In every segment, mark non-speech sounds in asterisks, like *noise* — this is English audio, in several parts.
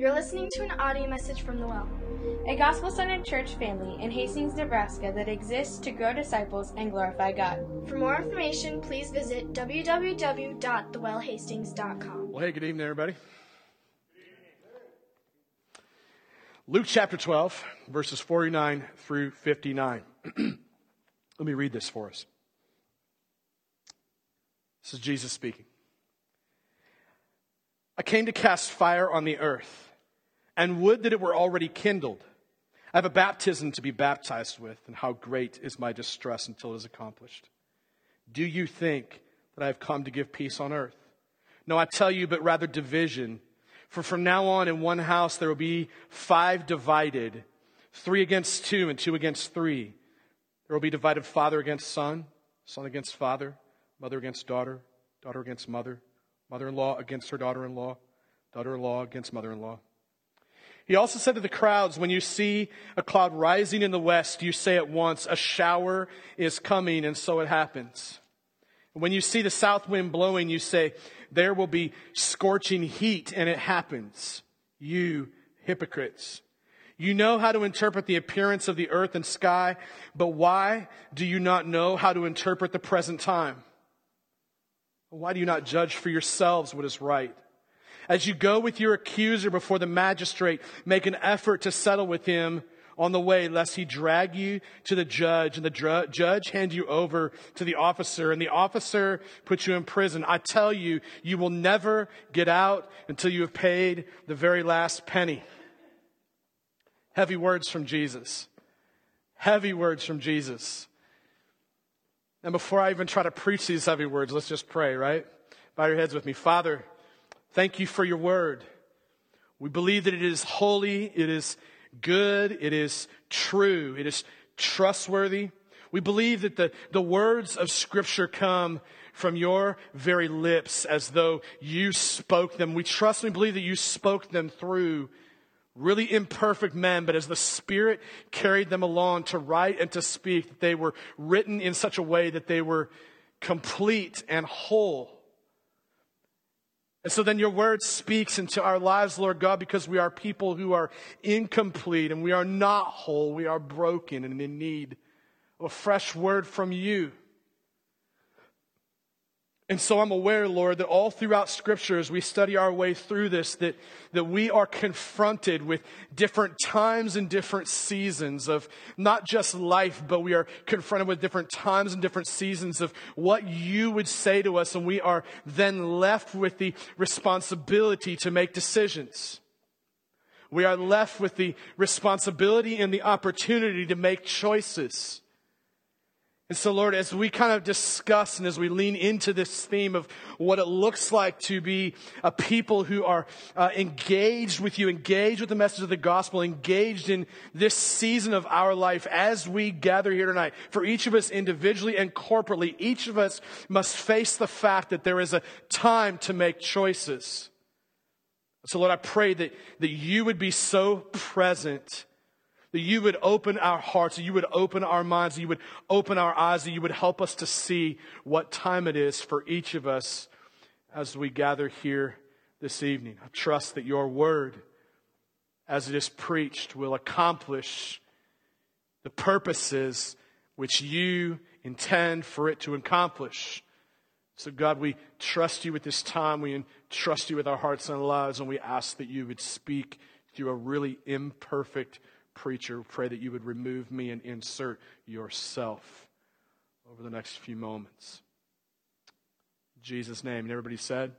You're listening to an audio message from The Well, a gospel centered church family in Hastings, Nebraska that exists to grow disciples and glorify God. For more information, please visit www.thewellhastings.com. Well, hey, good evening, everybody. Luke chapter 12, verses 49 through 59. *clears throat* Let me read this for us. This is Jesus speaking. I came to cast fire on the earth, and would that it were already kindled. I have a baptism to be baptized with, and how great is my distress until it is accomplished. Do you think that I have come to give peace on earth? No, I tell you, but rather division. For from now on, in one house there will be five divided, three against two, and two against three. There will be divided father against son, son against father, mother against daughter, daughter against mother mother in law against her daughter in law, daughter in law against mother in law. He also said to the crowds, When you see a cloud rising in the west, you say at once, A shower is coming, and so it happens. When you see the south wind blowing, you say, There will be scorching heat, and it happens. You hypocrites. You know how to interpret the appearance of the earth and sky, but why do you not know how to interpret the present time? Why do you not judge for yourselves what is right? As you go with your accuser before the magistrate, make an effort to settle with him on the way, lest he drag you to the judge and the dr- judge hand you over to the officer and the officer put you in prison. I tell you, you will never get out until you have paid the very last penny. Heavy words from Jesus. Heavy words from Jesus. And before I even try to preach these heavy words, let's just pray, right? Bow your heads with me. Father, thank you for your word. We believe that it is holy, it is good, it is true, it is trustworthy. We believe that the, the words of Scripture come from your very lips as though you spoke them. We trust and believe that you spoke them through really imperfect men, but as the Spirit carried them along to write and to speak, that they were written in such a way that they were complete and whole. And so then your word speaks into our lives, Lord God, because we are people who are incomplete and we are not whole. We are broken and in need of a fresh word from you. And so I'm aware, Lord, that all throughout Scripture, as we study our way through this, that, that we are confronted with different times and different seasons of not just life, but we are confronted with different times and different seasons of what you would say to us. And we are then left with the responsibility to make decisions. We are left with the responsibility and the opportunity to make choices. And so, Lord, as we kind of discuss and as we lean into this theme of what it looks like to be a people who are uh, engaged with you, engaged with the message of the gospel, engaged in this season of our life as we gather here tonight, for each of us individually and corporately, each of us must face the fact that there is a time to make choices. So, Lord, I pray that, that you would be so present that you would open our hearts, that you would open our minds, that you would open our eyes, that you would help us to see what time it is for each of us as we gather here this evening. I trust that your word, as it is preached, will accomplish the purposes which you intend for it to accomplish. So, God, we trust you with this time. We trust you with our hearts and lives, and we ask that you would speak through a really imperfect preacher, pray that you would remove me and insert yourself over the next few moments. In Jesus' name. And everybody said,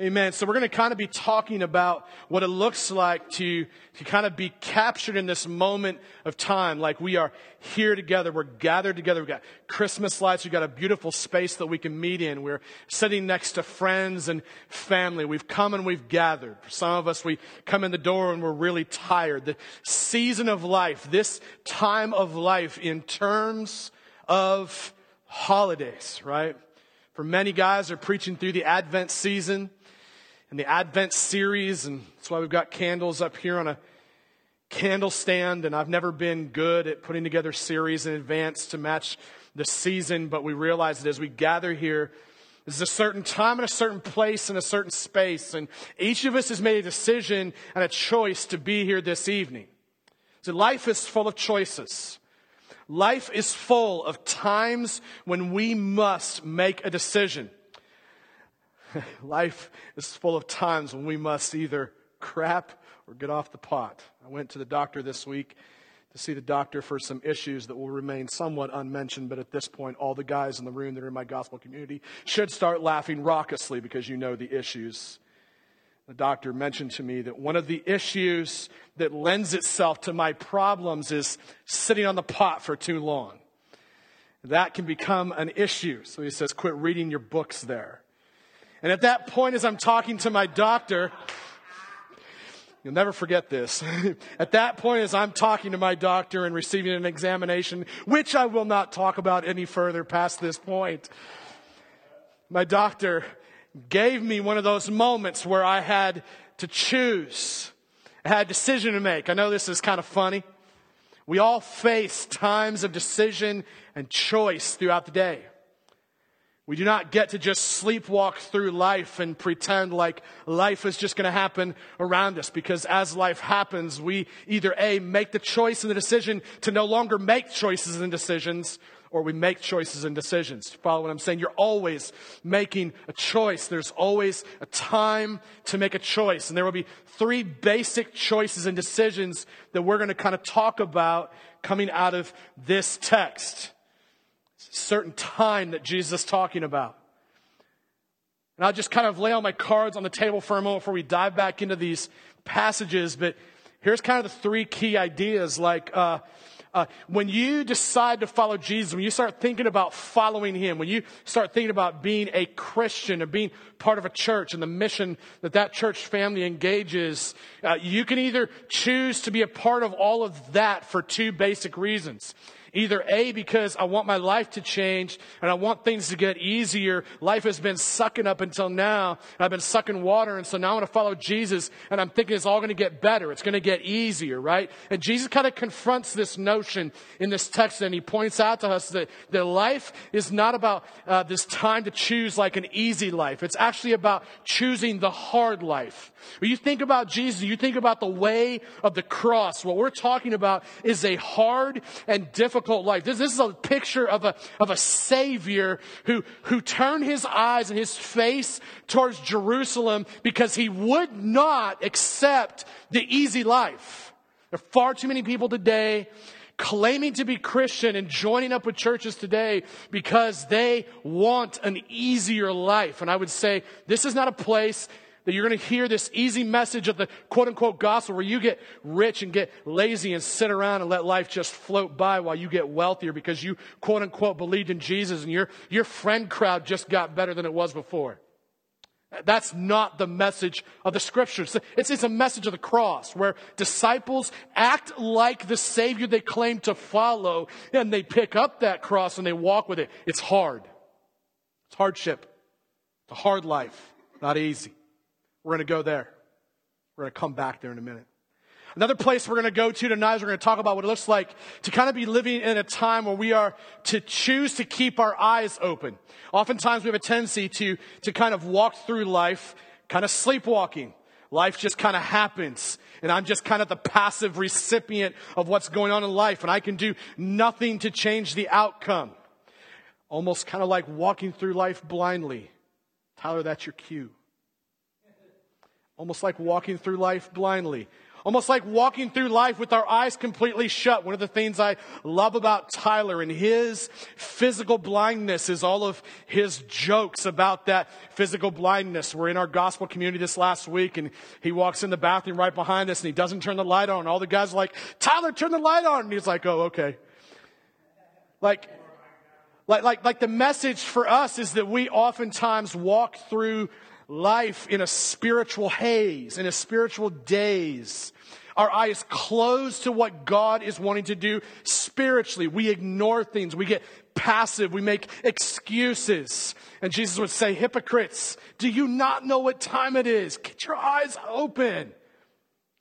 Amen. So we're going to kind of be talking about what it looks like to, to kind of be captured in this moment of time. Like we are here together. We're gathered together. We've got Christmas lights. We've got a beautiful space that we can meet in. We're sitting next to friends and family. We've come and we've gathered. For some of us, we come in the door and we're really tired. The season of life, this time of life in terms of holidays, right? For many guys are preaching through the Advent season and the Advent series, and that's why we've got candles up here on a candle stand. And I've never been good at putting together series in advance to match the season, but we realize that as we gather here There's a certain time and a certain place and a certain space. And each of us has made a decision and a choice to be here this evening. So life is full of choices. Life is full of times when we must make a decision. *laughs* Life is full of times when we must either crap or get off the pot. I went to the doctor this week to see the doctor for some issues that will remain somewhat unmentioned, but at this point, all the guys in the room that are in my gospel community should start laughing raucously because you know the issues. The doctor mentioned to me that one of the issues that lends itself to my problems is sitting on the pot for too long. That can become an issue. So he says, quit reading your books there. And at that point, as I'm talking to my doctor, You'll never forget this. *laughs* At that point, as I'm talking to my doctor and receiving an examination, which I will not talk about any further past this point, my doctor gave me one of those moments where I had to choose. I had a decision to make. I know this is kind of funny. We all face times of decision and choice throughout the day. We do not get to just sleepwalk through life and pretend like life is just going to happen around us because as life happens, we either A, make the choice and the decision to no longer make choices and decisions, or we make choices and decisions. Follow what I'm saying? You're always making a choice. There's always a time to make a choice. And there will be three basic choices and decisions that we're going to kind of talk about coming out of this text certain time that Jesus is talking about. And I'll just kind of lay all my cards on the table for a moment before we dive back into these passages. But here's kind of the three key ideas. Like, uh, uh, when you decide to follow Jesus, when you start thinking about following Him, when you start thinking about being a Christian and being part of a church and the mission that that church family engages, uh, you can either choose to be a part of all of that for two basic reasons. Either A, because I want my life to change and I want things to get easier. Life has been sucking up until now. I've been sucking water. And so now I want to follow Jesus and I'm thinking it's all going to get better. It's going to get easier, right? And Jesus kind of confronts this notion in this text and he points out to us that, that life is not about uh, this time to choose like an easy life. It's actually about choosing the hard life. When you think about Jesus, you think about the way of the cross. What we're talking about is a hard and difficult life. This, this is a picture of a, of a Savior who, who turned his eyes and his face towards Jerusalem because he would not accept the easy life. There are far too many people today claiming to be Christian and joining up with churches today because they want an easier life. And I would say this is not a place that you're going to hear this easy message of the quote unquote gospel where you get rich and get lazy and sit around and let life just float by while you get wealthier because you quote unquote believed in Jesus and your, your friend crowd just got better than it was before. That's not the message of the scriptures. It's, it's a message of the cross where disciples act like the Savior they claim to follow and they pick up that cross and they walk with it. It's hard. It's hardship. It's a hard life. Not easy. We're going to go there. We're going to come back there in a minute. Another place we're going to go to tonight is we're going to talk about what it looks like to kind of be living in a time where we are to choose to keep our eyes open. Oftentimes we have a tendency to, to kind of walk through life kind of sleepwalking. Life just kind of happens. And I'm just kind of the passive recipient of what's going on in life. And I can do nothing to change the outcome. Almost kind of like walking through life blindly. Tyler, that's your cue almost like walking through life blindly. Almost like walking through life with our eyes completely shut. One of the things I love about Tyler and his physical blindness is all of his jokes about that physical blindness. We're in our gospel community this last week and he walks in the bathroom right behind us and he doesn't turn the light on. All the guys are like, Tyler, turn the light on. And he's like, oh, okay. Like, like, like, like the message for us is that we oftentimes walk through life in a spiritual haze, in a spiritual daze. Our eyes closed to what God is wanting to do spiritually. We ignore things. We get passive. We make excuses. And Jesus would say, hypocrites, do you not know what time it is? Get your eyes open.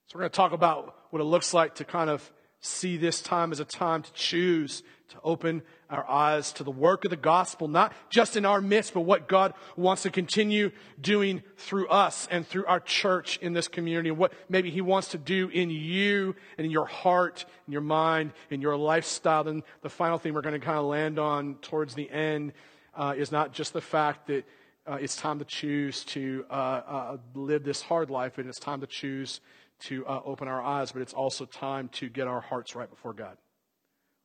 So we're going to talk about what it looks like to kind of see this time as a time to choose to open our eyes to the work of the gospel, not just in our midst, but what God wants to continue doing through us and through our church in this community, and what maybe He wants to do in you and in your heart, in your mind, in your lifestyle. And the final thing we're going to kind of land on towards the end uh, is not just the fact that uh, it's time to choose to uh, uh live this hard life, and it's time to choose to uh, open our eyes, but it's also time to get our hearts right before God.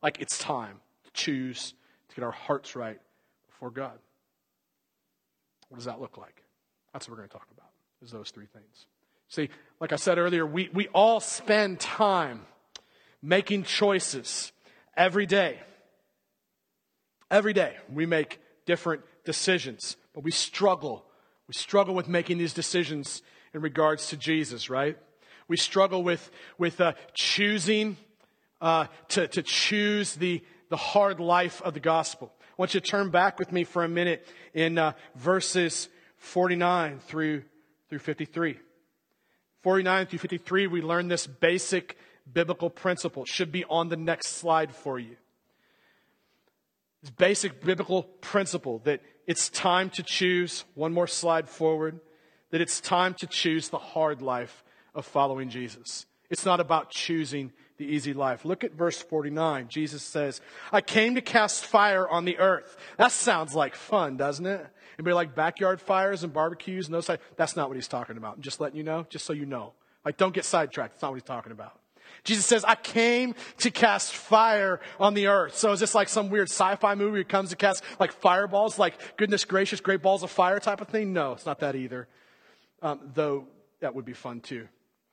Like it's time choose to get our hearts right before God. What does that look like? That's what we're going to talk about, is those three things. See, like I said earlier, we, we all spend time making choices every day. Every day we make different decisions, but we struggle. We struggle with making these decisions in regards to Jesus, right? We struggle with, with uh, choosing uh, to, to choose the, the hard life of the gospel. I want you to turn back with me for a minute in uh, verses 49 through, through 53. 49 through 53, we learn this basic biblical principle. It should be on the next slide for you. This basic biblical principle that it's time to choose, one more slide forward, that it's time to choose the hard life of following Jesus. It's not about choosing the easy life. Look at verse 49. Jesus says, I came to cast fire on the earth. That sounds like fun, doesn't it? Anybody like backyard fires and barbecues and those types? That's not what he's talking about. I'm just letting you know, just so you know. Like, don't get sidetracked. That's not what he's talking about. Jesus says, I came to cast fire on the earth. So is this like some weird sci-fi movie where he comes to cast like fireballs, like goodness gracious, great balls of fire type of thing? No, it's not that either. Um, though that would be fun too.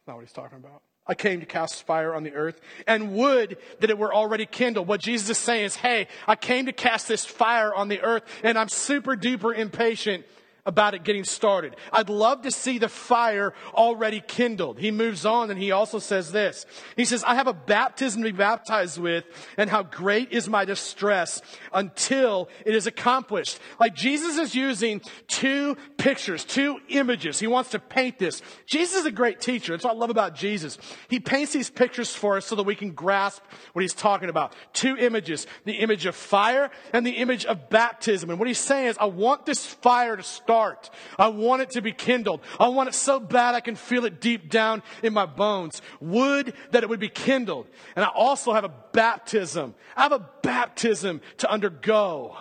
Not what he's talking about. I came to cast fire on the earth and would that it were already kindled. What Jesus is saying is, hey, I came to cast this fire on the earth and I'm super duper impatient about it getting started. I'd love to see the fire already kindled. He moves on and he also says this. He says, I have a baptism to be baptized with and how great is my distress until it is accomplished. Like Jesus is using two pictures, two images. He wants to paint this. Jesus is a great teacher. That's what I love about Jesus. He paints these pictures for us so that we can grasp what he's talking about. Two images, the image of fire and the image of baptism. And what he's saying is, I want this fire to start start. I want it to be kindled. I want it so bad I can feel it deep down in my bones. Would that it would be kindled. And I also have a baptism. I have a baptism to undergo.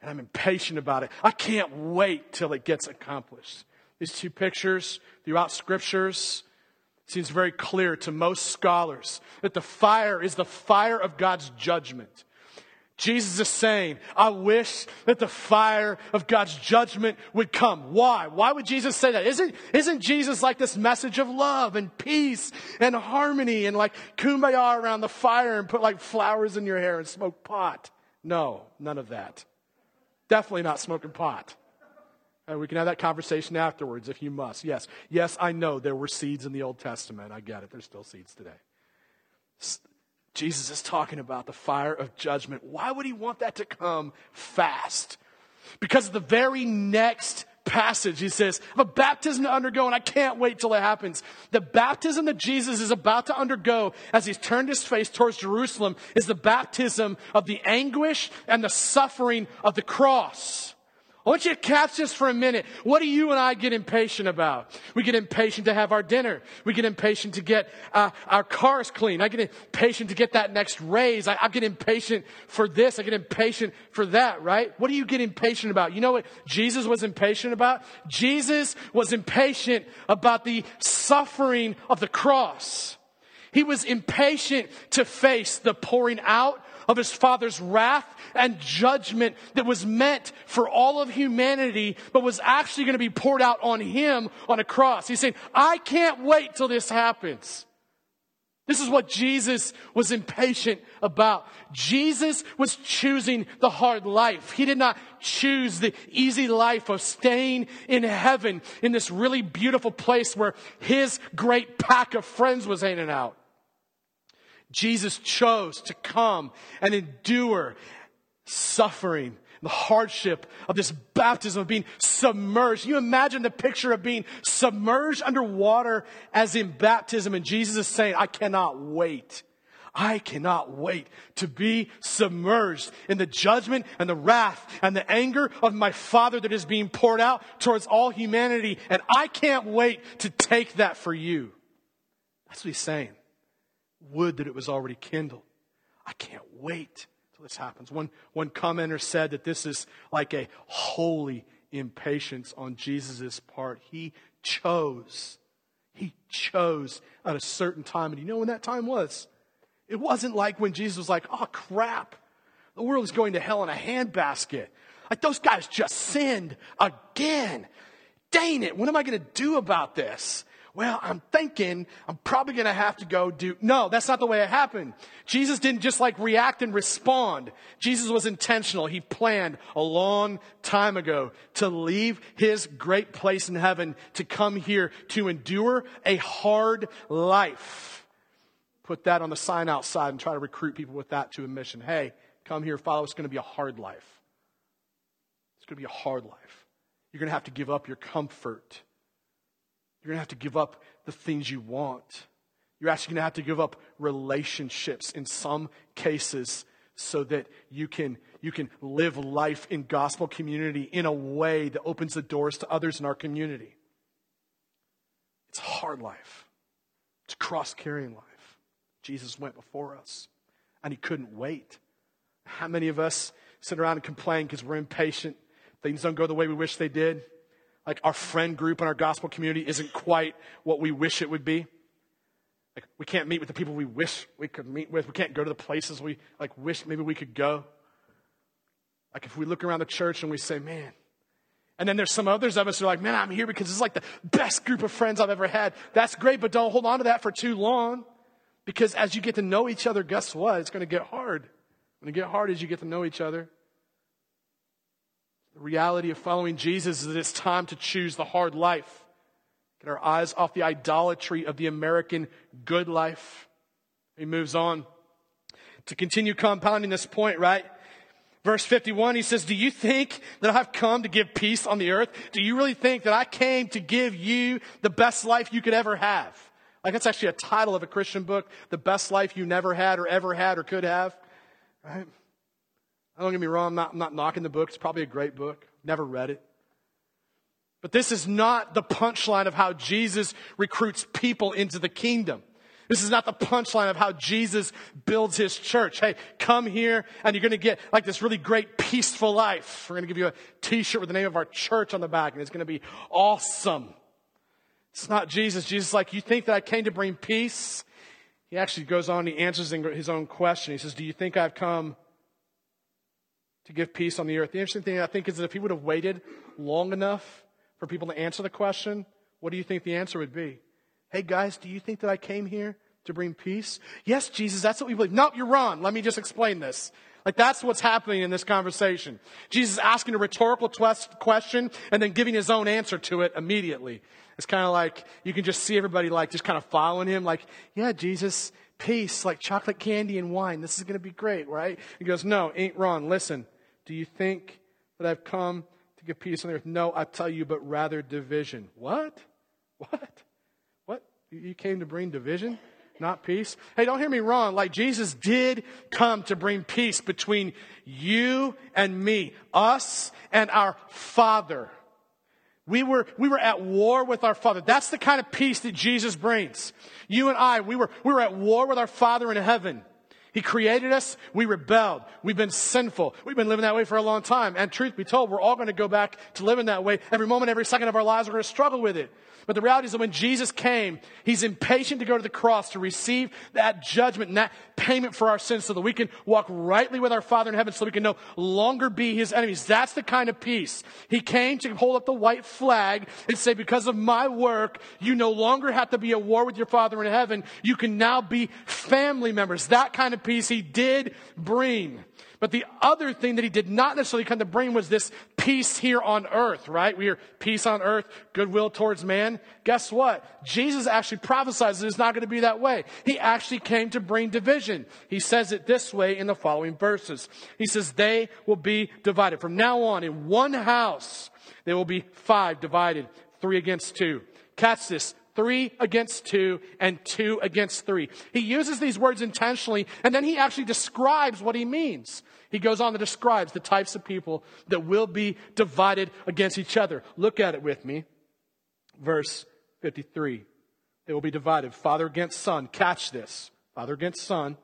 And I'm impatient about it. I can't wait till it gets accomplished. These two pictures throughout scriptures seems very clear to most scholars that the fire is the fire of God's judgment. Jesus is saying, I wish that the fire of God's judgment would come. Why? Why would Jesus say that? Isn't, isn't Jesus like this message of love and peace and harmony and like kumbaya around the fire and put like flowers in your hair and smoke pot? No, none of that. Definitely not smoking pot. And we can have that conversation afterwards if you must. Yes, yes, I know there were seeds in the Old Testament. I get it. There's still seeds today. Jesus is talking about the fire of judgment. Why would he want that to come fast? Because the very next passage, he says, I have a baptism to undergo and I can't wait till it happens. The baptism that Jesus is about to undergo as he's turned his face towards Jerusalem is the baptism of the anguish and the suffering of the cross. I want you to catch this for a minute. What do you and I get impatient about? We get impatient to have our dinner. We get impatient to get uh, our cars clean. I get impatient to get that next raise. I, I get impatient for this. I get impatient for that, right? What do you get impatient about? You know what Jesus was impatient about? Jesus was impatient about the suffering of the cross. He was impatient to face the pouring out of his father's wrath and judgment that was meant for all of humanity, but was actually going to be poured out on him on a cross. He's saying, I can't wait till this happens. This is what Jesus was impatient about. Jesus was choosing the hard life. He did not choose the easy life of staying in heaven in this really beautiful place where his great pack of friends was hanging out. Jesus chose to come and endure suffering, the hardship of this baptism of being submerged. You imagine the picture of being submerged underwater as in baptism, and Jesus is saying, I cannot wait. I cannot wait to be submerged in the judgment and the wrath and the anger of my Father that is being poured out towards all humanity. And I can't wait to take that for you. That's what he's saying. Would that it was already kindled. I can't wait till this happens. One, one commenter said that this is like a holy impatience on Jesus' part. He chose. He chose at a certain time. And you know when that time was? It wasn't like when Jesus was like, oh crap, the world is going to hell in a handbasket. Like those guys just sinned again. Dang it, what am I going to do about this? Well, I'm thinking I'm probably going to have to go do. No, that's not the way it happened. Jesus didn't just like react and respond. Jesus was intentional. He planned a long time ago to leave his great place in heaven to come here to endure a hard life put that on the sign outside and try to recruit people with that to a mission. Hey, come here, follow. It's going to be a hard life. It's going to be a hard life. You're going to have to give up your comfort. You're going to have to give up the things you want. You're actually going to have to give up relationships in some cases so that you can, you can live life in gospel community in a way that opens the doors to others in our community. It's a hard life. It's cross carrying life. Jesus went before us, and he couldn't wait. How many of us sit around and complain because we're impatient? Things don't go the way we wish they did. Like our friend group and our gospel community isn't quite what we wish it would be. Like we can't meet with the people we wish we could meet with. We can't go to the places we like wish maybe we could go. Like if we look around the church and we say, man, and then there's some others of us who are like, man, I'm here because is like the best group of friends I've ever had. That's great, but don't hold on to that for too long. Because as you get to know each other, guess what? It's going to get hard. It's going to get hard as you get to know each other. The reality of following Jesus is that it's time to choose the hard life. Get our eyes off the idolatry of the American good life. He moves on to continue compounding this point, right? Verse 51, he says, Do you think that I've come to give peace on the earth? Do you really think that I came to give you the best life you could ever have? Like that's actually a title of a Christian book, The Best Life You Never Had or Ever Had or Could Have. Right? Don't get me wrong, I'm not, I'm not knocking the book. It's probably a great book. Never read it. But this is not the punchline of how Jesus recruits people into the kingdom. This is not the punchline of how Jesus builds his church. Hey, come here and you're going to get like this really great peaceful life. We're going to give you a t-shirt with the name of our church on the back and it's going to be awesome. It's not Jesus. Jesus like, You think that I came to bring peace? He actually goes on, he answers his own question. He says, Do you think I've come to give peace on the earth? The interesting thing, I think, is that if he would have waited long enough for people to answer the question, what do you think the answer would be? Hey, guys, do you think that I came here to bring peace? Yes, Jesus, that's what we believe. No, you're wrong. Let me just explain this. Like that's what's happening in this conversation. Jesus asking a rhetorical question and then giving his own answer to it immediately. It's kind of like you can just see everybody like just kind of following him, like, yeah, Jesus, peace, like chocolate candy and wine. This is going to be great, right? He goes, no, ain't wrong. Listen, do you think that I've come to give peace on the earth? No, I tell you, but rather division. What? What? What? You came to bring division? Not peace? Hey, don't hear me wrong. Like Jesus did come to bring peace between you and me, us and our Father. We were, we were at war with our Father. That's the kind of peace that Jesus brings. You and I, we were, we were at war with our Father in heaven. He created us. We rebelled. We've been sinful. We've been living that way for a long time. And truth be told, we're all going to go back to living that way. Every moment, every second of our lives, we're going to struggle with it. But the reality is that when Jesus came, He's impatient to go to the cross to receive that judgment and that payment for our sins so that we can walk rightly with our Father in heaven so we can no longer be His enemies. That's the kind of peace. He came to hold up the white flag and say, because of my work, you no longer have to be at war with your Father in heaven. You can now be family members. That kind of peace He did bring. But the other thing that he did not necessarily come to bring was this peace here on earth, right? We hear peace on earth, goodwill towards man. Guess what? Jesus actually prophesies that it's not going to be that way. He actually came to bring division. He says it this way in the following verses. He says, they will be divided. From now on, in one house, there will be five divided, three against two. Catch this. Three against two, and two against three. He uses these words intentionally, and then he actually describes what he means. He goes on to describe the types of people that will be divided against each other. Look at it with me. Verse 53. They will be divided. Father against son. Catch this. Father against son,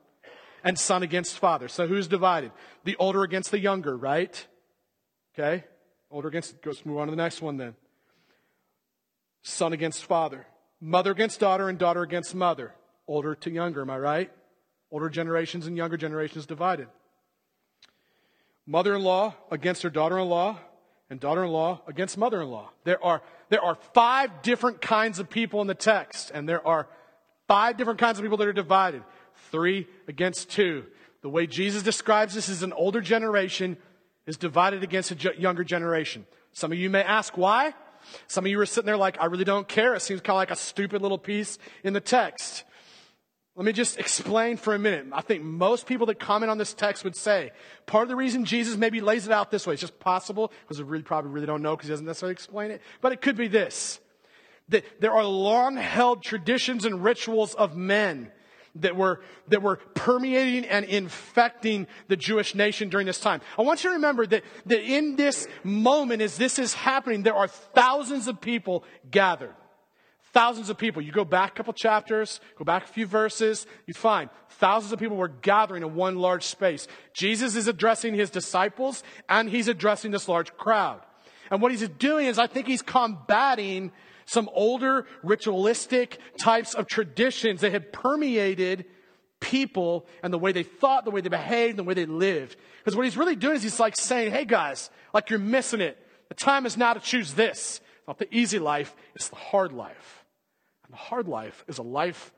and son against father. So who's divided? The older against the younger, right? Okay? Older against, let's move on to the next one then. Son against father. Mother against daughter, and daughter against mother. Older to younger, am I right? Older generations and younger generations divided. Mother in law against her daughter in law, and daughter in law against mother in law. There are, there are five different kinds of people in the text, and there are five different kinds of people that are divided three against two. The way Jesus describes this is an older generation is divided against a younger generation. Some of you may ask why. Some of you are sitting there like, I really don't care. It seems kind of like a stupid little piece in the text. Let me just explain for a minute. I think most people that comment on this text would say part of the reason Jesus maybe lays it out this way, it's just possible, because we really probably really don't know because he doesn't necessarily explain it, but it could be this. That there are long held traditions and rituals of men that were, that were permeating and infecting the Jewish nation during this time. I want you to remember that, that in this moment, as this is happening, there are thousands of people gathered. Thousands of people. You go back a couple chapters, go back a few verses, you find thousands of people were gathering in one large space. Jesus is addressing his disciples and he's addressing this large crowd. And what he's doing is I think he's combating some older ritualistic types of traditions that had permeated people and the way they thought, the way they behaved, the way they lived. Because what he's really doing is he's like saying, hey guys, like you're missing it. The time is now to choose this. It's not the easy life, it's the hard life. And the hard life is a life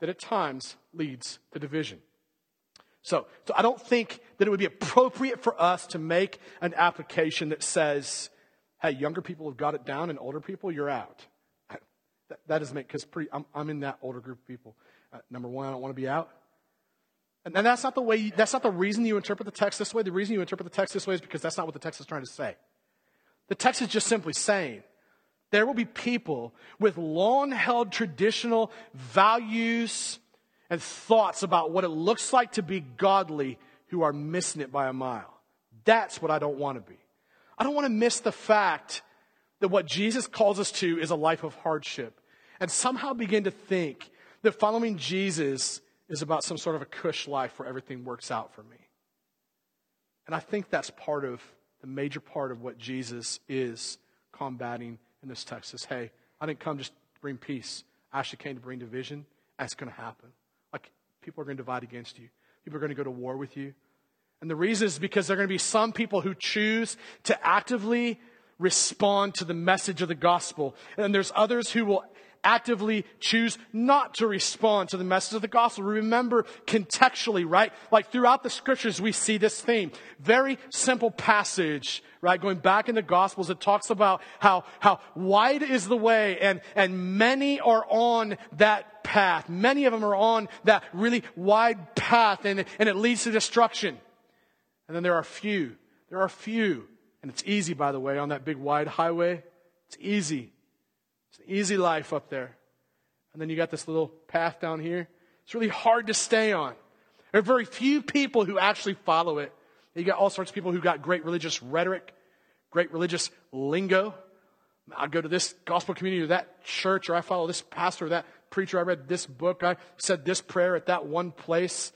that at times leads to division. So, so I don't think that it would be appropriate for us to make an application that says, hey, younger people have got it down and older people, you're out. That, that doesn't make, because I'm, I'm in that older group of people. Uh, number one, I don't want to be out. And, and that's not the way, you, that's not the reason you interpret the text this way. The reason you interpret the text this way is because that's not what the text is trying to say. The text is just simply saying there will be people with long held traditional values and thoughts about what it looks like to be godly who are missing it by a mile. That's what I don't want to be. I don't want to miss the fact that what Jesus calls us to is a life of hardship and somehow begin to think that following Jesus is about some sort of a cush life where everything works out for me. And I think that's part of the major part of what Jesus is combating in this text is hey, I didn't come just to bring peace. I actually came to bring division. That's going to happen. Like, people are going to divide against you. People are going to go to war with you. And the reason is because there are going to be some people who choose to actively respond to the message of the gospel. And there's others who will actively choose not to respond to the message of the gospel. Remember contextually, right? Like throughout the scriptures, we see this theme. Very simple passage, right? Going back in the gospels, it talks about how, how wide is the way and, and many are on that path. Many of them are on that really wide path and, and it leads to destruction. And then there are few. There are few. And it's easy, by the way, on that big wide highway. It's easy it's an easy life up there. And then you got this little path down here. It's really hard to stay on. There are very few people who actually follow it. You got all sorts of people who got great religious rhetoric, great religious lingo. I go to this gospel community or that church, or I follow this pastor or that preacher. I read this book. I said this prayer at that one place.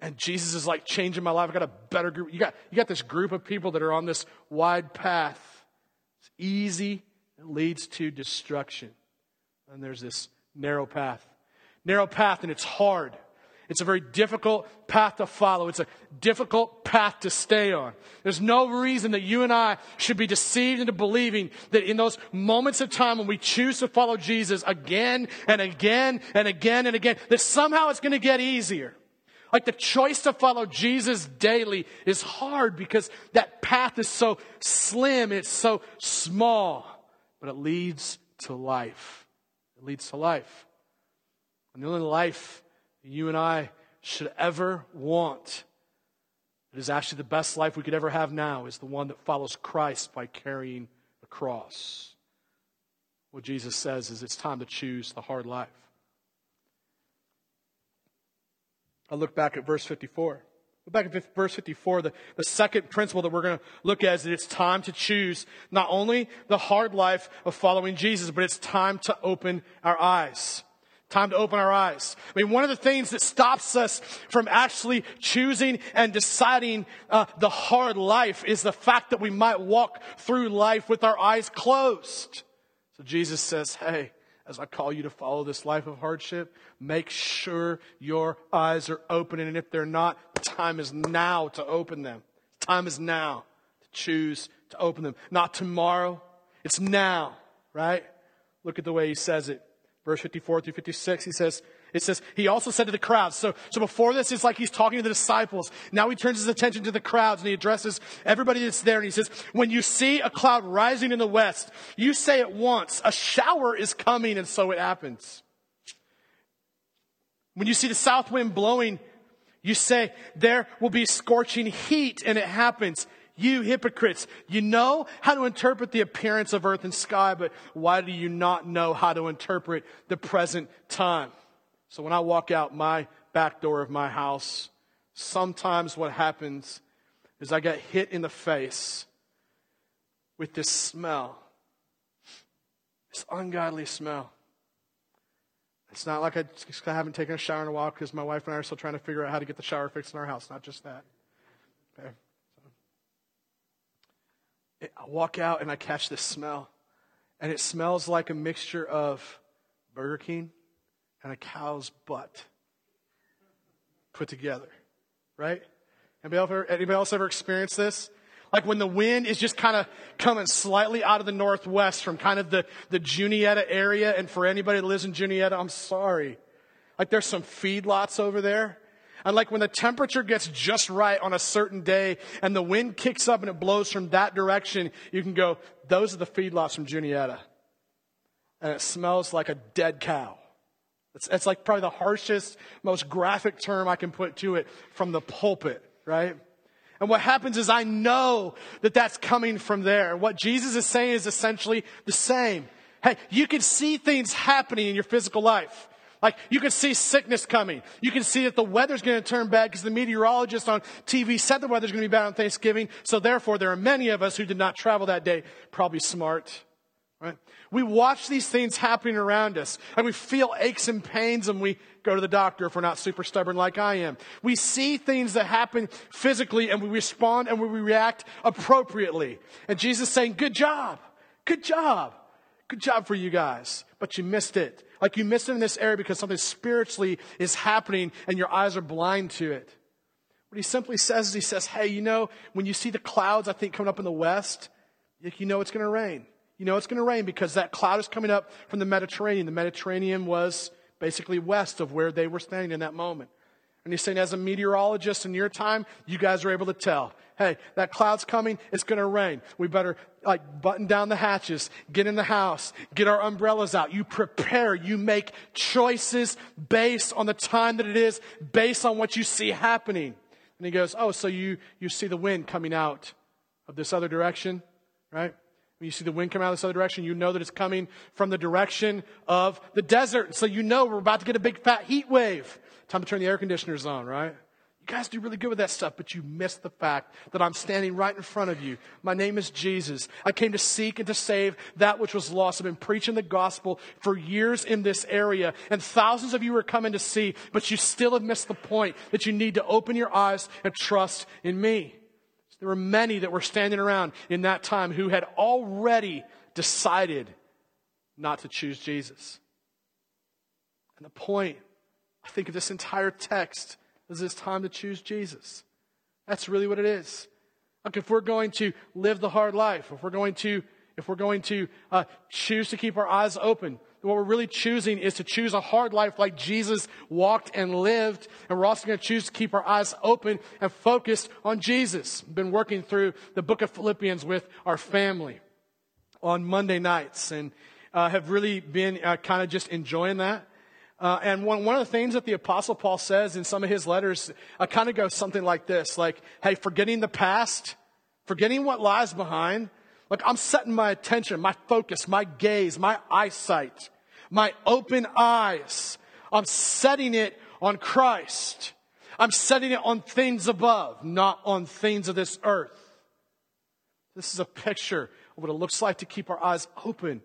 And Jesus is like changing my life. I got a better group. You got, you got this group of people that are on this wide path. It's easy it leads to destruction. And there's this narrow path. Narrow path, and it's hard. It's a very difficult path to follow. It's a difficult path to stay on. There's no reason that you and I should be deceived into believing that in those moments of time when we choose to follow Jesus again and again and again and again, that somehow it's going to get easier. Like the choice to follow Jesus daily is hard because that path is so slim, it's so small but it leads to life. It leads to life. And the only life you and I should ever want, it is actually the best life we could ever have now, is the one that follows Christ by carrying the cross. What Jesus says is it's time to choose the hard life. I look back at verse 54. Look back at verse 54. The, the second principle that we're going to look at is that it's time to choose not only the hard life of following Jesus, but it's time to open our eyes. Time to open our eyes. I mean, one of the things that stops us from actually choosing and deciding uh, the hard life is the fact that we might walk through life with our eyes closed. So Jesus says, hey, as I call you to follow this life of hardship, make sure your eyes are open. And if they're not, time is now to open them. Time is now to choose to open them. Not tomorrow. It's now, right? Look at the way he says it. Verse 54 through 56, he says, it says, he also said to the crowds. So, so before this, it's like he's talking to the disciples. Now he turns his attention to the crowds and he addresses everybody that's there. And he says, when you see a cloud rising in the west, you say at once, a shower is coming. And so it happens. When you see the south wind blowing, you say, there will be scorching heat. And it happens. You hypocrites, you know how to interpret the appearance of earth and sky, but why do you not know how to interpret the present time? So when I walk out my back door of my house, sometimes what happens is I get hit in the face with this smell, this ungodly smell. It's not like I, I haven't taken a shower in a while because my wife and I are still trying to figure out how to get the shower fixed in our house. Not just that. Okay. I walk out and I catch this smell. And it smells like a mixture of Burger King and a cow's butt put together. Right? Anybody ever, anybody else ever experienced this? Like when the wind is just kind of coming slightly out of the northwest from kind of the, the Juniata area. And for anybody that lives in Juniata, I'm sorry. Like there's some feedlots over there and like when the temperature gets just right on a certain day and the wind kicks up and it blows from that direction, you can go, those are the feedlots from Juniata. And it smells like a dead cow. It's, it's like probably the harshest, most graphic term I can put to it from the pulpit, right? And what happens is I know that that's coming from there. What Jesus is saying is essentially the same. Hey, you can see things happening in your physical life. Like you can see sickness coming. You can see that the weather's going to turn bad because the meteorologist on TV said the weather's going to be bad on Thanksgiving. So therefore, there are many of us who did not travel that day. Probably smart. Right? We watch these things happening around us and we feel aches and pains and we go to the doctor if we're not super stubborn like I am. We see things that happen physically and we respond and we react appropriately. And Jesus saying, good job. Good job. Good job for you guys. But you missed it. Like you missed it in this area because something spiritually is happening and your eyes are blind to it. What he simply says is he says, hey, you know, when you see the clouds, I think, coming up in the west, you know it's going to rain. You know it's going to rain because that cloud is coming up from the Mediterranean. The Mediterranean was basically west of where they were standing in that moment. And he's saying, as a meteorologist in your time, you guys are able to tell hey, that cloud's coming, it's going to rain. We better like button down the hatches, get in the house, get our umbrellas out. You prepare, you make choices based on the time that it is, based on what you see happening. And he goes, oh, so you, you see the wind coming out of this other direction, right? When you see the wind coming out of this other direction, you know that it's coming from the direction of the desert. So you know we're about to get a big fat heat wave. Time to turn the air conditioners on, right? You guys do really good with that stuff, but you miss the fact that I'm standing right in front of you. My name is Jesus. I came to seek and to save that which was lost. I've been preaching the gospel for years in this area, and thousands of you are coming to see, but you still have missed the point that you need to open your eyes and trust in me. There were many that were standing around in that time who had already decided not to choose Jesus. And the point, I think, of this entire text is it's time to choose Jesus. That's really what it is. Like if we're going to live the hard life, if we're going to, if we're going to uh, choose to keep our eyes open, what we're really choosing is to choose a hard life like Jesus walked and lived. And we're also going to choose to keep our eyes open and focused on Jesus. Been working through the book of Philippians with our family on Monday nights and uh, have really been uh, kind of just enjoying that. Uh, and one, one of the things that the Apostle Paul says in some of his letters uh, kind of goes something like this like, hey, forgetting the past, forgetting what lies behind, Like I'm setting my attention, my focus, my gaze, my eyesight, my open eyes. I'm setting it on Christ. I'm setting it on things above, not on things of this earth. This is a picture of what it looks like to keep our eyes open,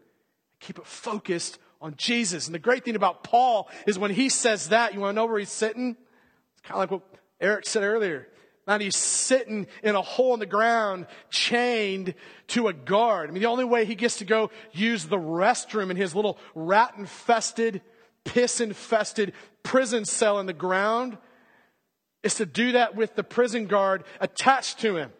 keep it focused on Jesus. And the great thing about Paul is when he says that, you want to know where he's sitting? It's kind of like what Eric said earlier. Man, he's sitting in a hole in the ground, chained to a guard. I mean, the only way he gets to go use the restroom in his little rat infested, piss infested prison cell in the ground is to do that with the prison guard attached to him.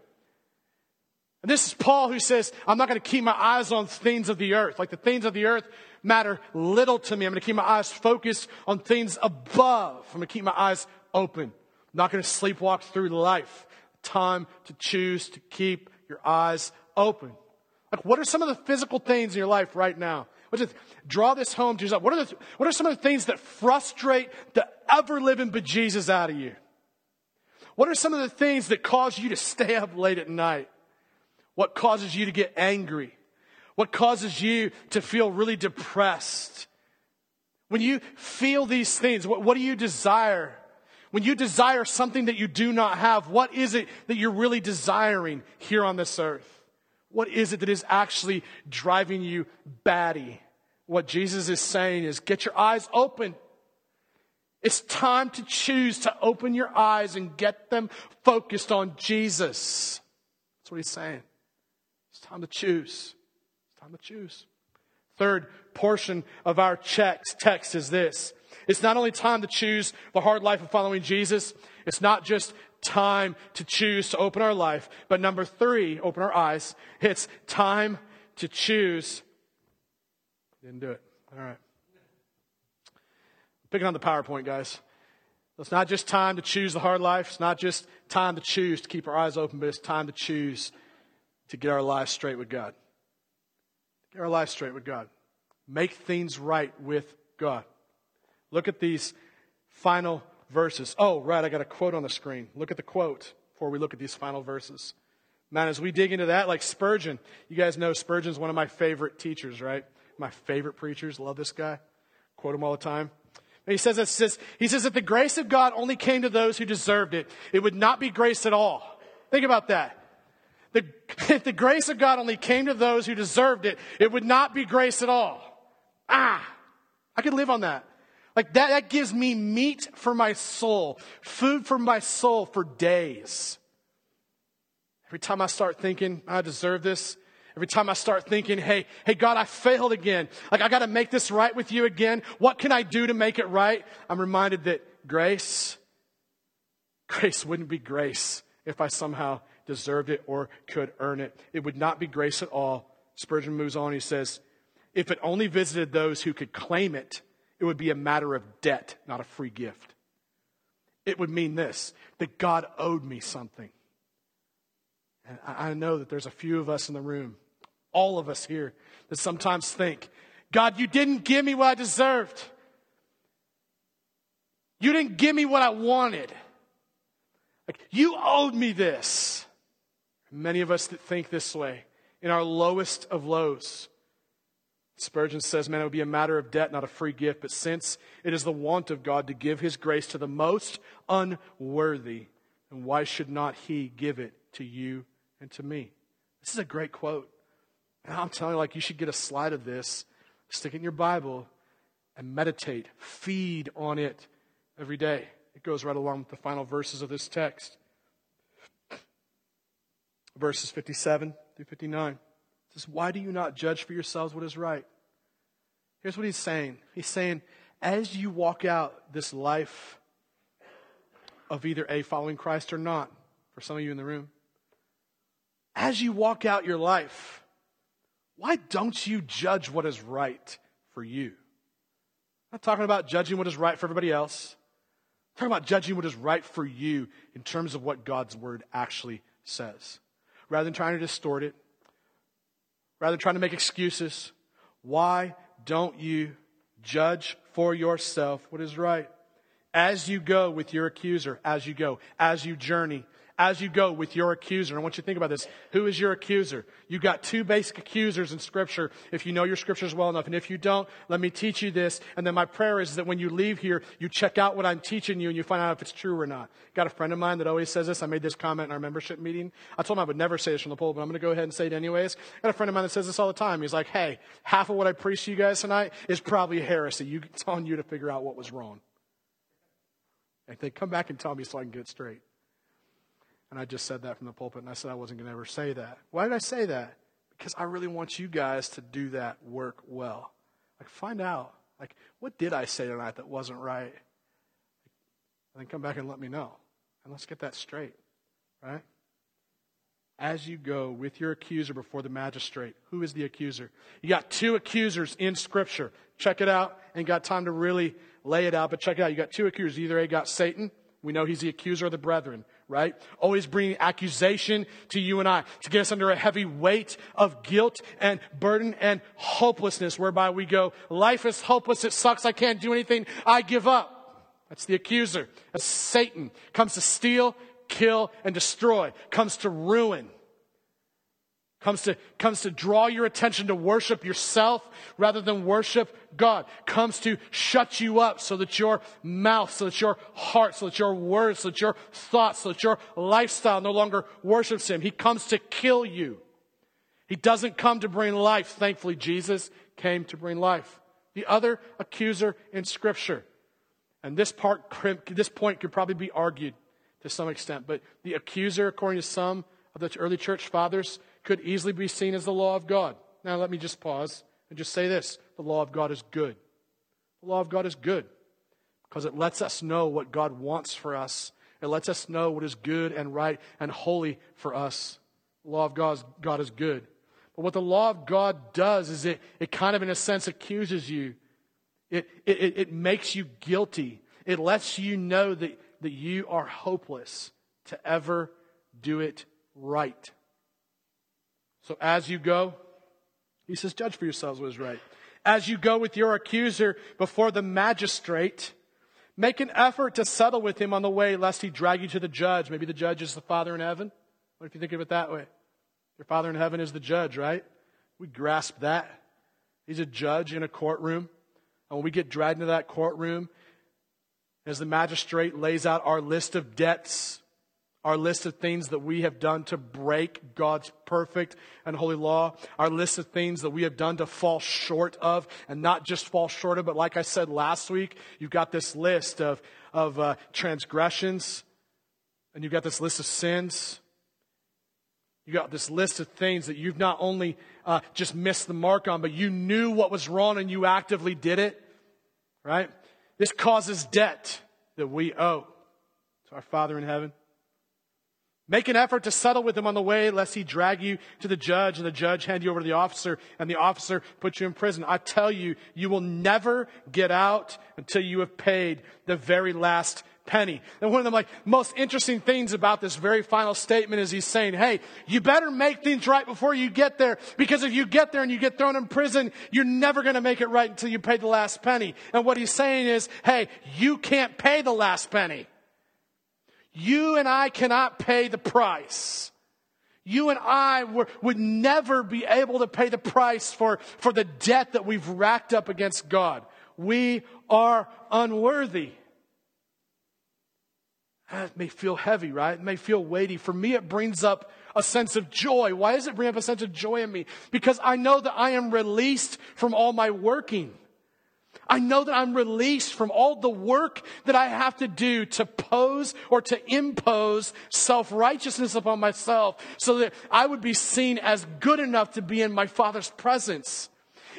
And this is Paul who says, I'm not going to keep my eyes on things of the earth. Like the things of the earth matter little to me. I'm going to keep my eyes focused on things above. I'm going to keep my eyes open. I'm not going to sleepwalk through life. Time to choose to keep your eyes open. Like, what are some of the physical things in your life right now? Just draw this home to yourself. What are, the, what are some of the things that frustrate the ever living bejesus out of you? What are some of the things that cause you to stay up late at night? What causes you to get angry? What causes you to feel really depressed? When you feel these things, what, what do you desire? When you desire something that you do not have, what is it that you're really desiring here on this earth? What is it that is actually driving you batty? What Jesus is saying is get your eyes open. It's time to choose to open your eyes and get them focused on Jesus. That's what he's saying. It's time to choose. It's time to choose. Third portion of our text, text is this. It's not only time to choose the hard life of following Jesus, it's not just time to choose to open our life, but number three, open our eyes. It's time to choose. Didn't do it. All right. Picking on the PowerPoint, guys. It's not just time to choose the hard life. It's not just time to choose to keep our eyes open, but it's time to choose to get our lives straight with God. Get our lives straight with God. Make things right with God. Look at these final verses. Oh, right, I got a quote on the screen. Look at the quote before we look at these final verses. Man, as we dig into that, like Spurgeon, you guys know Spurgeon's one of my favorite teachers, right? My favorite preachers. Love this guy. Quote him all the time. And he says, this, says, he says that the grace of God only came to those who deserved it. It would not be grace at all. Think about that. The, *laughs* if the grace of God only came to those who deserved it, it would not be grace at all. Ah, I could live on that. Like that, that gives me meat for my soul, food for my soul for days. Every time I start thinking, I deserve this, Every time I start thinking, hey, hey, God, I failed again. Like, I got to make this right with you again. What can I do to make it right? I'm reminded that grace, grace wouldn't be grace if I somehow deserved it or could earn it. It would not be grace at all. Spurgeon moves on. He says, if it only visited those who could claim it, it would be a matter of debt, not a free gift. It would mean this that God owed me something. And I know that there's a few of us in the room, all of us here, that sometimes think, God, you didn't give me what I deserved. You didn't give me what I wanted. Like, you owed me this. Many of us that think this way, in our lowest of lows, Spurgeon says, man, it would be a matter of debt, not a free gift. But since it is the want of God to give his grace to the most unworthy, then why should not he give it to you and to me. This is a great quote. And I'm telling you, like, you should get a slide of this, stick it in your Bible, and meditate, feed on it every day. It goes right along with the final verses of this text. Verses 57 through 59. It says, Why do you not judge for yourselves what is right? Here's what he's saying. He's saying, as you walk out this life of either A, following Christ or not, for some of you in the room, as you walk out your life, why don't you judge what is right for you? I'm not talking about judging what is right for everybody else. I'm talking about judging what is right for you in terms of what God's word actually says. Rather than trying to distort it, rather than trying to make excuses, why don't you judge for yourself what is right? As you go with your accuser, as you go, as you journey, as you go with your accuser. I want you to think about this. Who is your accuser? You've got two basic accusers in Scripture if you know your Scriptures well enough. And if you don't, let me teach you this. And then my prayer is that when you leave here, you check out what I'm teaching you and you find out if it's true or not. Got a friend of mine that always says this. I made this comment in our membership meeting. I told him I would never say this from the pulpit, but I'm going to go ahead and say it anyways. Got a friend of mine that says this all the time. He's like, hey, half of what I preach to you guys tonight is probably heresy. You, it's on you to figure out what was wrong. And they come back and tell me so I can get it straight. And I just said that from the pulpit, and I said I wasn't going to ever say that. Why did I say that? Because I really want you guys to do that work well. Like, find out, like, what did I say tonight that wasn't right? And then come back and let me know. And let's get that straight, right? As you go with your accuser before the magistrate, who is the accuser? You got two accusers in Scripture. Check it out. Ain't got time to really lay it out, but check it out. You got two accusers. Either A got Satan. We know he's the accuser of the brethren right? Always bringing accusation to you and I to get us under a heavy weight of guilt and burden and hopelessness whereby we go, life is hopeless. It sucks. I can't do anything. I give up. That's the accuser. That's Satan. Comes to steal, kill, and destroy. Comes to ruin comes to, comes to draw your attention to worship yourself rather than worship God, comes to shut you up so that your mouth, so that your heart, so that your words, so that your thoughts, so that your lifestyle no longer worships Him. He comes to kill you. He doesn't come to bring life. Thankfully, Jesus came to bring life. The other accuser in Scripture, and this part, this point could probably be argued to some extent, but the accuser, according to some of the early church fathers, could easily be seen as the law of God. Now, let me just pause and just say this the law of God is good. The law of God is good because it lets us know what God wants for us. It lets us know what is good and right and holy for us. The law of God is, God is good. But what the law of God does is it, it kind of, in a sense, accuses you. It, it, it makes you guilty. It lets you know that, that you are hopeless to ever do it right. So as you go, he says, judge for yourselves what is right. As you go with your accuser before the magistrate, make an effort to settle with him on the way, lest he drag you to the judge. Maybe the judge is the Father in heaven. What if you think of it that way? Your Father in heaven is the judge, right? We grasp that. He's a judge in a courtroom. And when we get dragged into that courtroom, as the magistrate lays out our list of debts, our list of things that we have done to break God's perfect and holy law, our list of things that we have done to fall short of, and not just fall short of, but like I said last week, you've got this list of, of uh, transgressions, and you've got this list of sins. You got this list of things that you've not only uh, just missed the mark on, but you knew what was wrong and you actively did it, right? This causes debt that we owe to our Father in heaven. Make an effort to settle with him on the way, lest he drag you to the judge and the judge hand you over to the officer and the officer put you in prison. I tell you, you will never get out until you have paid the very last penny. And one of the like most interesting things about this very final statement is he's saying, hey, you better make things right before you get there. Because if you get there and you get thrown in prison, you're never going to make it right until you pay the last penny. And what he's saying is, hey, you can't pay the last penny. You and I cannot pay the price. You and I were, would never be able to pay the price for, for the debt that we've racked up against God. We are unworthy. It may feel heavy, right? It may feel weighty. For me, it brings up a sense of joy. Why does it bring up a sense of joy in me? Because I know that I am released from all my working. I know that I'm released from all the work that I have to do to pose or to impose self righteousness upon myself so that I would be seen as good enough to be in my Father's presence.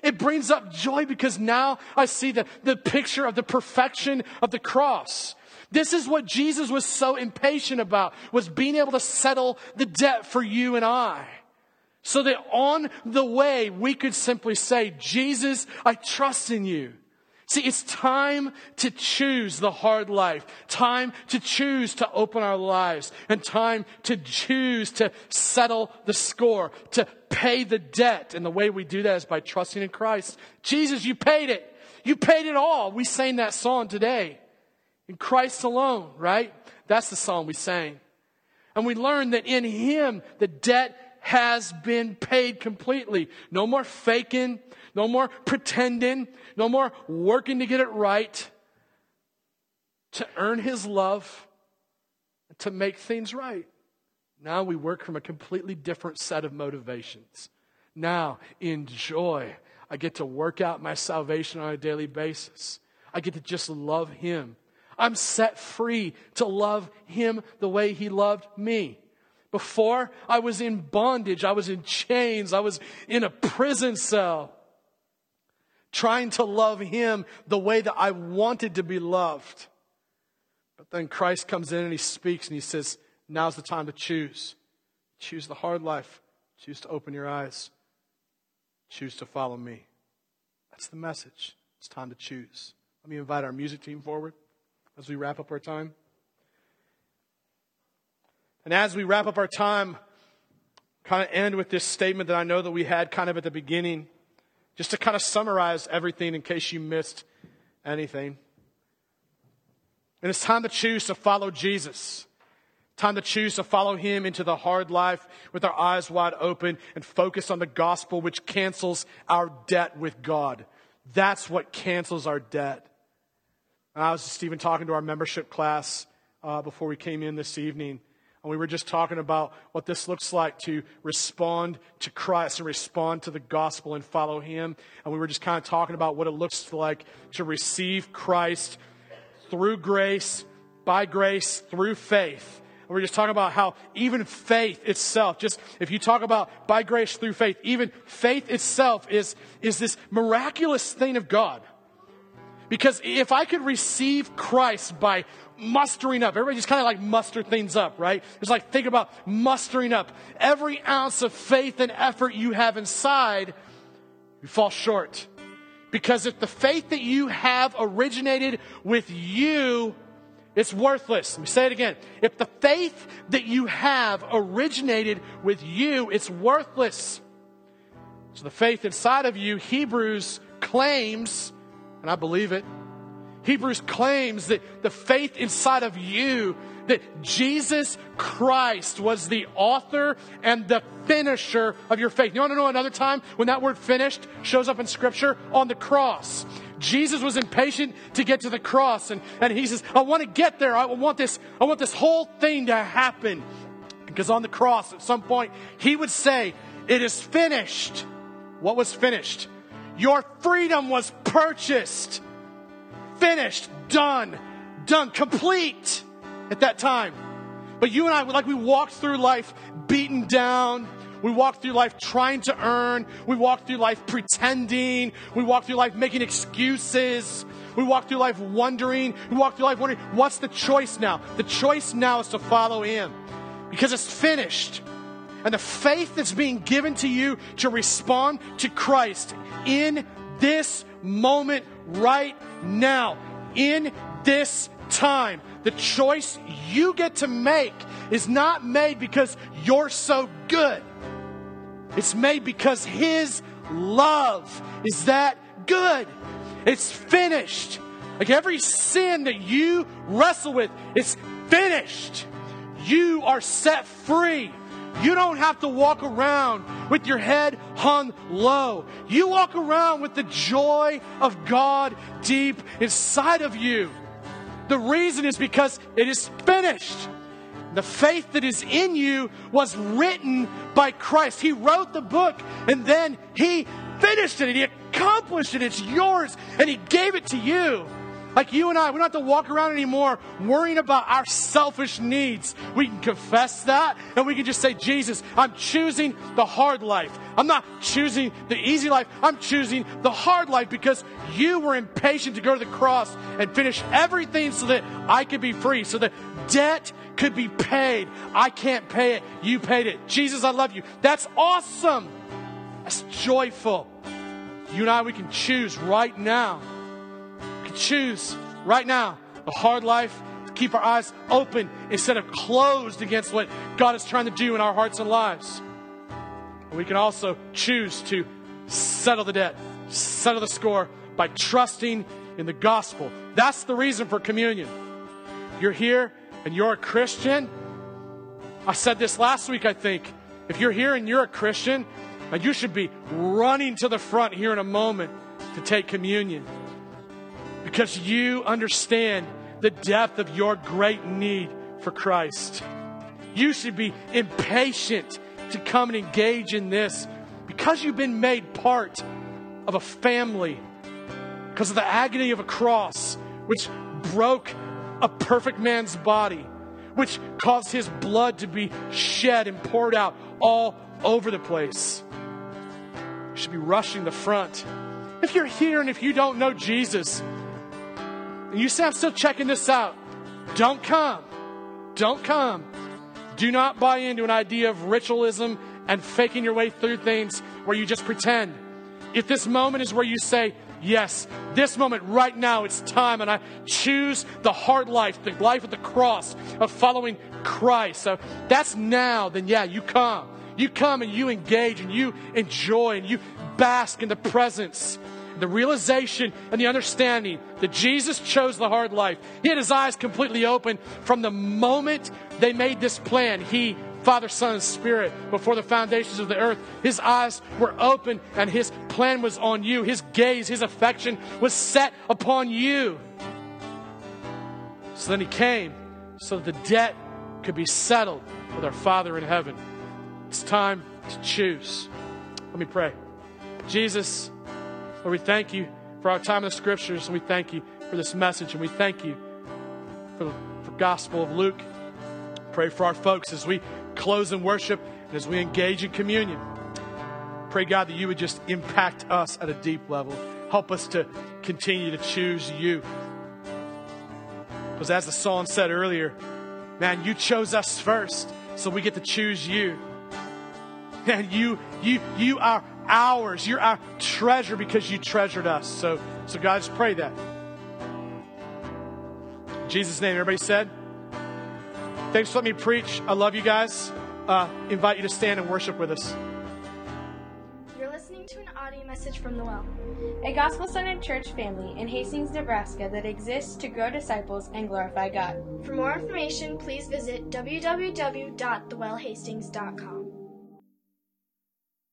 It brings up joy because now I see the, the picture of the perfection of the cross. This is what Jesus was so impatient about, was being able to settle the debt for you and I. So that on the way, we could simply say, Jesus, I trust in you. See, it's time to choose the hard life, time to choose to open our lives, and time to choose to settle the score, to pay the debt. And the way we do that is by trusting in Christ. Jesus, you paid it. You paid it all. We sang that song today. In Christ alone, right? That's the song we sang. And we learned that in Him, the debt has been paid completely. No more faking, no more pretending, no more working to get it right. To earn His love, to make things right. Now we work from a completely different set of motivations. Now, in joy, I get to work out my salvation on a daily basis. I get to just love Him. I'm set free to love Him the way He loved me. Before, I was in bondage. I was in chains. I was in a prison cell trying to love Him the way that I wanted to be loved. But then Christ comes in and He speaks and He says, Now's the time to choose. Choose the hard life. Choose to open your eyes. Choose to follow me. That's the message. It's time to choose. Let me invite our music team forward as we wrap up our time. And as we wrap up our time, kind of end with this statement that I know that we had kind of at the beginning, just to kind of summarize everything in case you missed anything. And it's time to choose to follow Jesus. Time to choose to follow him into the hard life with our eyes wide open and focus on the gospel, which cancels our debt with God. That's what cancels our debt. I was just even talking to our membership class uh, before we came in this evening. And we were just talking about what this looks like to respond to Christ and respond to the gospel and follow Him. And we were just kind of talking about what it looks like to receive Christ through grace, by grace, through faith. And we're just talking about how even faith itself, just if you talk about by grace through faith, even faith itself is, is this miraculous thing of God. Because if I could receive Christ by mustering up, everybody just kind of like muster things up, right? It's like think about mustering up every ounce of faith and effort you have inside, you fall short. Because if the faith that you have originated with you, it's worthless. Let me say it again. If the faith that you have originated with you, it's worthless. So the faith inside of you, Hebrews claims, and I believe it. Hebrews claims that the faith inside of you, that Jesus Christ was the author and the finisher of your faith. You want to know another time when that word finished shows up in Scripture? On the cross. Jesus was impatient to get to the cross, and, and he says, I want to get there. I want this, I want this whole thing to happen. Because on the cross, at some point, he would say, It is finished. What was finished? Your freedom was purchased. Finished. Done. Done. Complete at that time. But you and I, like we walked through life beaten down. We walked through life trying to earn. We walked through life pretending. We walked through life making excuses. We walk through life wondering. We walk through life wondering, what's the choice now? The choice now is to follow Him because it's finished. And the faith that's being given to you to respond to Christ in this moment right now, in this time, the choice you get to make is not made because you're so good. It's made because His love is that good. It's finished. Like every sin that you wrestle with, it's finished. You are set free. You don't have to walk around with your head hung low. You walk around with the joy of God deep inside of you. The reason is because it is finished. The faith that is in you was written by Christ. He wrote the book and then He finished it and He accomplished it. It's yours and He gave it to you. Like you and I, we don't have to walk around anymore worrying about our selfish needs. We can confess that and we can just say, Jesus, I'm choosing the hard life. I'm not choosing the easy life. I'm choosing the hard life because you were impatient to go to the cross and finish everything so that I could be free, so that debt could be paid. I can't pay it. You paid it. Jesus, I love you. That's awesome. That's joyful. You and I, we can choose right now choose right now the hard life to keep our eyes open instead of closed against what God is trying to do in our hearts and lives. And we can also choose to settle the debt, settle the score by trusting in the gospel. That's the reason for communion. You're here and you're a Christian. I said this last week, I think. If you're here and you're a Christian, you should be running to the front here in a moment to take communion because you understand the depth of your great need for Christ. You should be impatient to come and engage in this because you've been made part of a family, because of the agony of a cross, which broke a perfect man's body, which caused his blood to be shed and poured out all over the place. You should be rushing the front. If you're here and if you don't know Jesus, and you say, I'm still checking this out, don't come. Don't come. Do not buy into an idea of ritualism and faking your way through things where you just pretend. If this moment is where you say, Yes, this moment right now, it's time, and I choose the hard life, the life of the cross, of following Christ. So that's now, then yeah, you come. You come and you engage and you enjoy and you bask in the presence, the realization and the understanding that Jesus chose the hard life. He had his eyes completely open from the moment they made this plan. He Father, Son, and Spirit before the foundations of the earth. His eyes were open and his plan was on you. His gaze, his affection was set upon you. So then he came so that the debt could be settled with our Father in heaven. It's time to choose. Let me pray. Jesus, Lord, we thank you for our time in the scriptures, and we thank you for this message, and we thank you for the for Gospel of Luke. Pray for our folks as we close in worship and as we engage in communion. Pray, God, that you would just impact us at a deep level. Help us to continue to choose you. Because as the song said earlier, man, you chose us first, so we get to choose you. And you, you, you are ours. You're our treasure because you treasured us. So, so God, just pray that. In Jesus' name, everybody said. Thanks for letting me preach. I love you guys. Uh, invite you to stand and worship with us. You're listening to an audio message from the well. A gospel centered church family in Hastings, Nebraska that exists to grow disciples and glorify God. For more information, please visit www.thewellhastings.com.